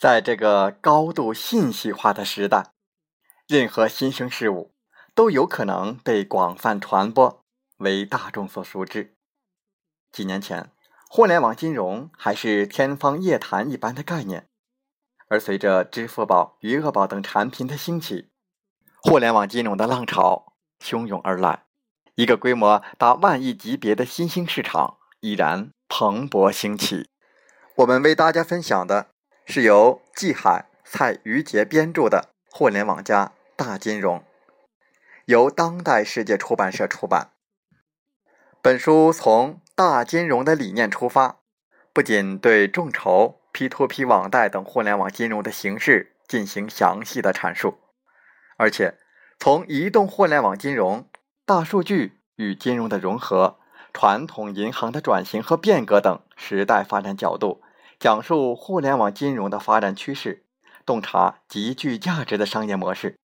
在这个高度信息化的时代，任何新生事物都有可能被广泛传播，为大众所熟知。几年前，互联网金融还是天方夜谭一般的概念，而随着支付宝、余额宝等产品的兴起，互联网金融的浪潮汹涌而来，一个规模达万亿级别的新兴市场已然蓬勃兴起。我们为大家分享的是由季海、蔡于杰编著的《互联网加大金融》，由当代世界出版社出版。本书从大金融的理念出发，不仅对众筹、P2P 网贷等互联网金融的形式进行详细的阐述，而且从移动互联网金融、大数据与金融的融合、传统银行的转型和变革等时代发展角度。讲述互联网金融的发展趋势，洞察极具价值的商业模式。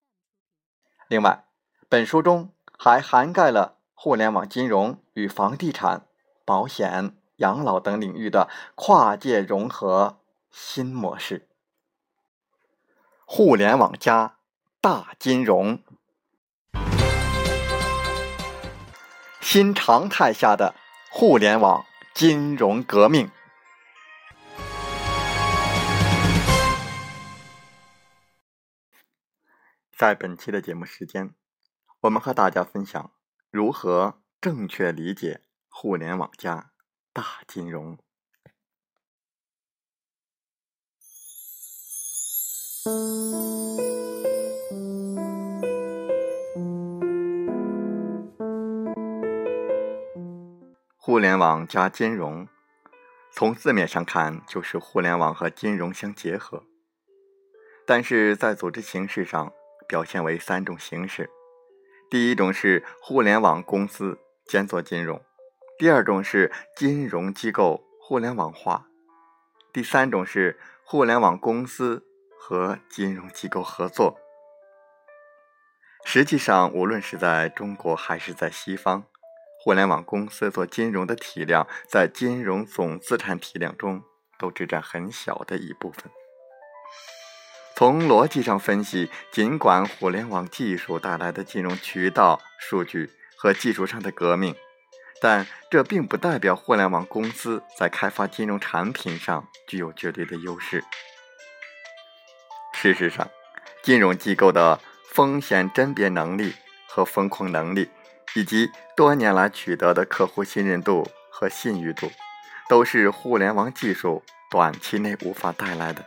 另外，本书中还涵盖了互联网金融与房地产、保险、养老等领域的跨界融合新模式。互联网加大金融，新常态下的互联网金融革命。在本期的节目时间，我们和大家分享如何正确理解互联网加大金融。互联网加金融，从字面上看就是互联网和金融相结合，但是在组织形式上。表现为三种形式：第一种是互联网公司兼做金融；第二种是金融机构互联网化；第三种是互联网公司和金融机构合作。实际上，无论是在中国还是在西方，互联网公司做金融的体量在金融总资产体量中都只占很小的一部分。从逻辑上分析，尽管互联网技术带来的金融渠道、数据和技术上的革命，但这并不代表互联网公司在开发金融产品上具有绝对的优势。事实上，金融机构的风险甄别能力和风控能力，以及多年来取得的客户信任度和信誉度，都是互联网技术短期内无法带来的。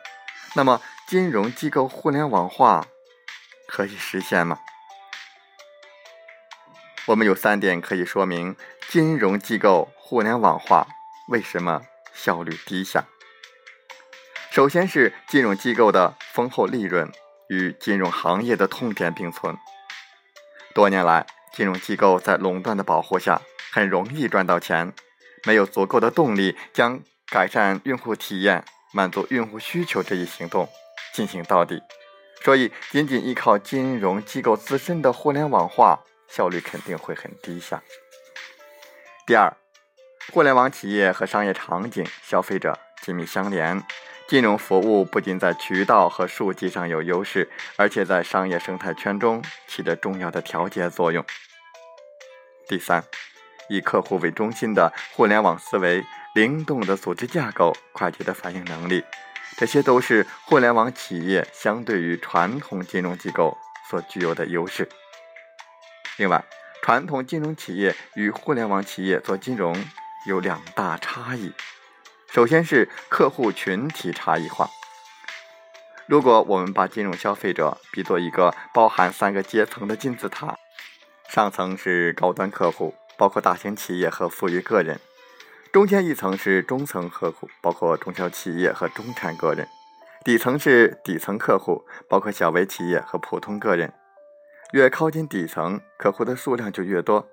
那么，金融机构互联网化可以实现吗？我们有三点可以说明金融机构互联网化为什么效率低下。首先是金融机构的丰厚利润与金融行业的痛点并存。多年来，金融机构在垄断的保护下，很容易赚到钱，没有足够的动力将改善用户体验。满足用户需求这一行动进行到底，所以仅仅依靠金融机构自身的互联网化效率肯定会很低下。第二，互联网企业和商业场景、消费者紧密相连，金融服务不仅在渠道和数据上有优势，而且在商业生态圈中起着重要的调节作用。第三，以客户为中心的互联网思维。灵动的组织架构、快捷的反应能力，这些都是互联网企业相对于传统金融机构所具有的优势。另外，传统金融企业与互联网企业做金融有两大差异。首先是客户群体差异化。如果我们把金融消费者比作一个包含三个阶层的金字塔，上层是高端客户，包括大型企业和富裕个人。中间一层是中层客户，包括中小企业和中产个人；底层是底层客户，包括小微企业和普通个人。越靠近底层，客户的数量就越多，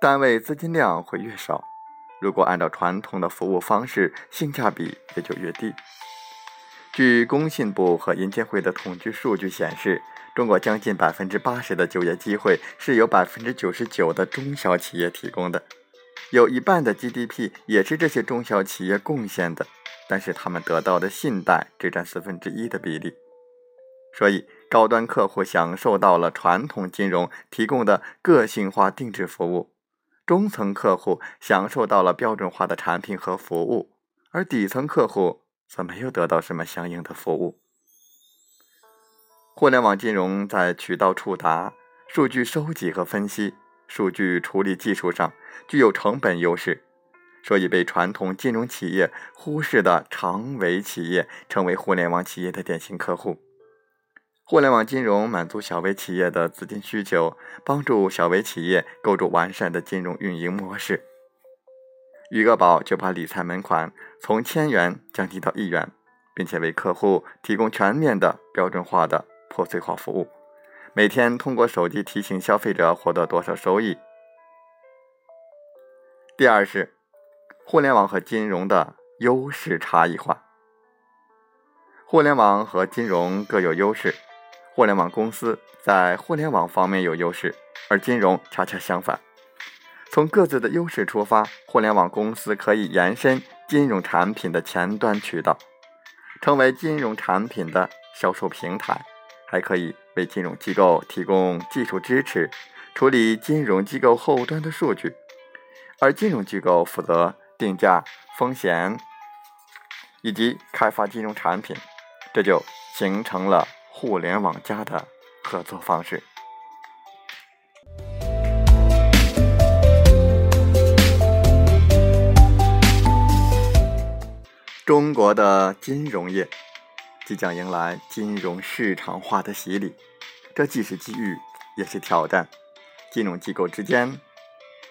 单位资金量会越少。如果按照传统的服务方式，性价比也就越低。据工信部和银监会的统计数据显示，中国将近百分之八十的就业机会是由百分之九十九的中小企业提供的。有一半的 GDP 也是这些中小企业贡献的，但是他们得到的信贷只占四分之一的比例。所以，高端客户享受到了传统金融提供的个性化定制服务，中层客户享受到了标准化的产品和服务，而底层客户则没有得到什么相应的服务。互联网金融在渠道触达、数据收集和分析、数据处理技术上具有成本优势，所以被传统金融企业忽视的长尾企业成为互联网企业的典型客户。互联网金融满足小微企业的资金需求，帮助小微企业构筑完善的金融运营模式。余额宝就把理财门槛从千元降低到一元，并且为客户提供全面的标准化的破碎化服务，每天通过手机提醒消费者获得多少收益。第二是，互联网和金融的优势差异化。互联网和金融各有优势。互联网公司在互联网方面有优势，而金融恰恰相反。从各自的优势出发，互联网公司可以延伸金融产品的前端渠道，成为金融产品的销售平台，还可以为金融机构提供技术支持，处理金融机构后端的数据，而金融机构负责定价、风险以及开发金融产品，这就形成了。互联网加的合作方式。中国的金融业即将迎来金融市场化的洗礼，这既是机遇，也是挑战。金融机构之间，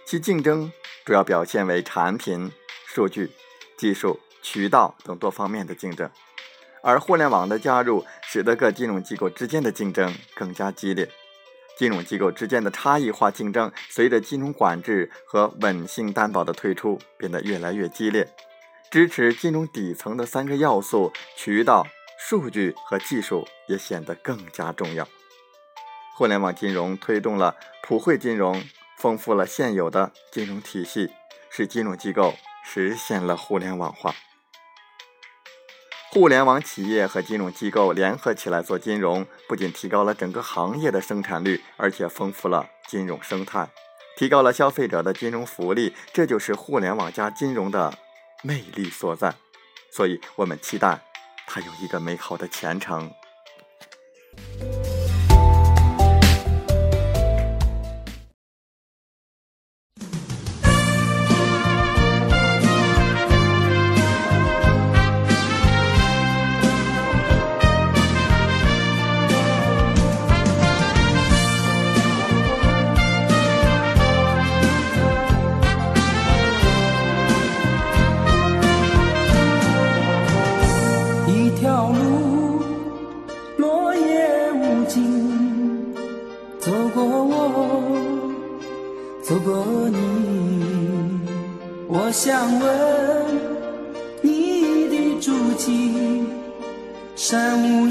其竞争主要表现为产品、数据、技术、渠道等多方面的竞争。而互联网的加入，使得各金融机构之间的竞争更加激烈。金融机构之间的差异化竞争，随着金融管制和稳性担保的推出，变得越来越激烈。支持金融底层的三个要素——渠道、数据和技术，也显得更加重要。互联网金融推动了普惠金融，丰富了现有的金融体系，使金融机构实现了互联网化。互联网企业和金融机构联合起来做金融，不仅提高了整个行业的生产率，而且丰富了金融生态，提高了消费者的金融福利。这就是互联网加金融的魅力所在。所以，我们期待他有一个美好的前程。想问你的足迹，山无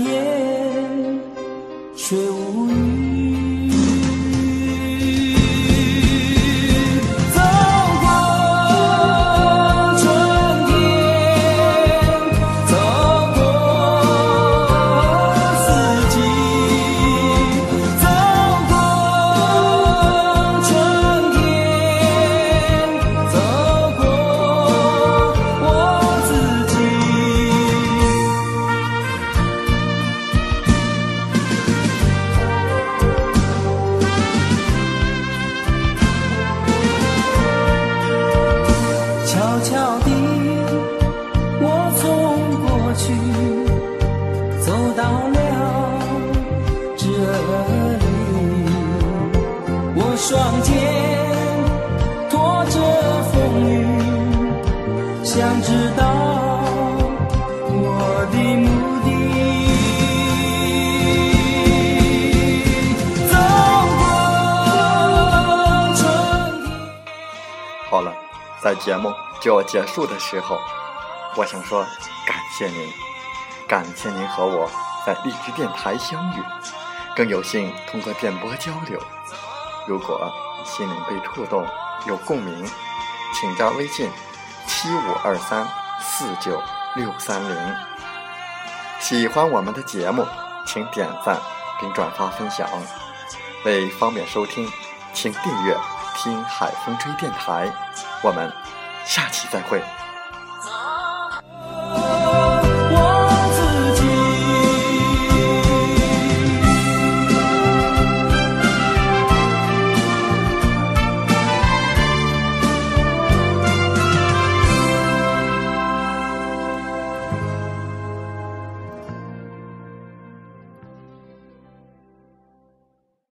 到了这里，我双肩拖着风雨，想知道我的目的。走过春天。好了，在节目就要结束的时候，我想说感谢您，感谢您和我在荔枝电台相遇，更有幸通过电波交流。如果心灵被触动，有共鸣，请加微信七五二三四九六三零。喜欢我们的节目，请点赞并转发分享。为方便收听，请订阅“听海风吹电台”。我们下期再会。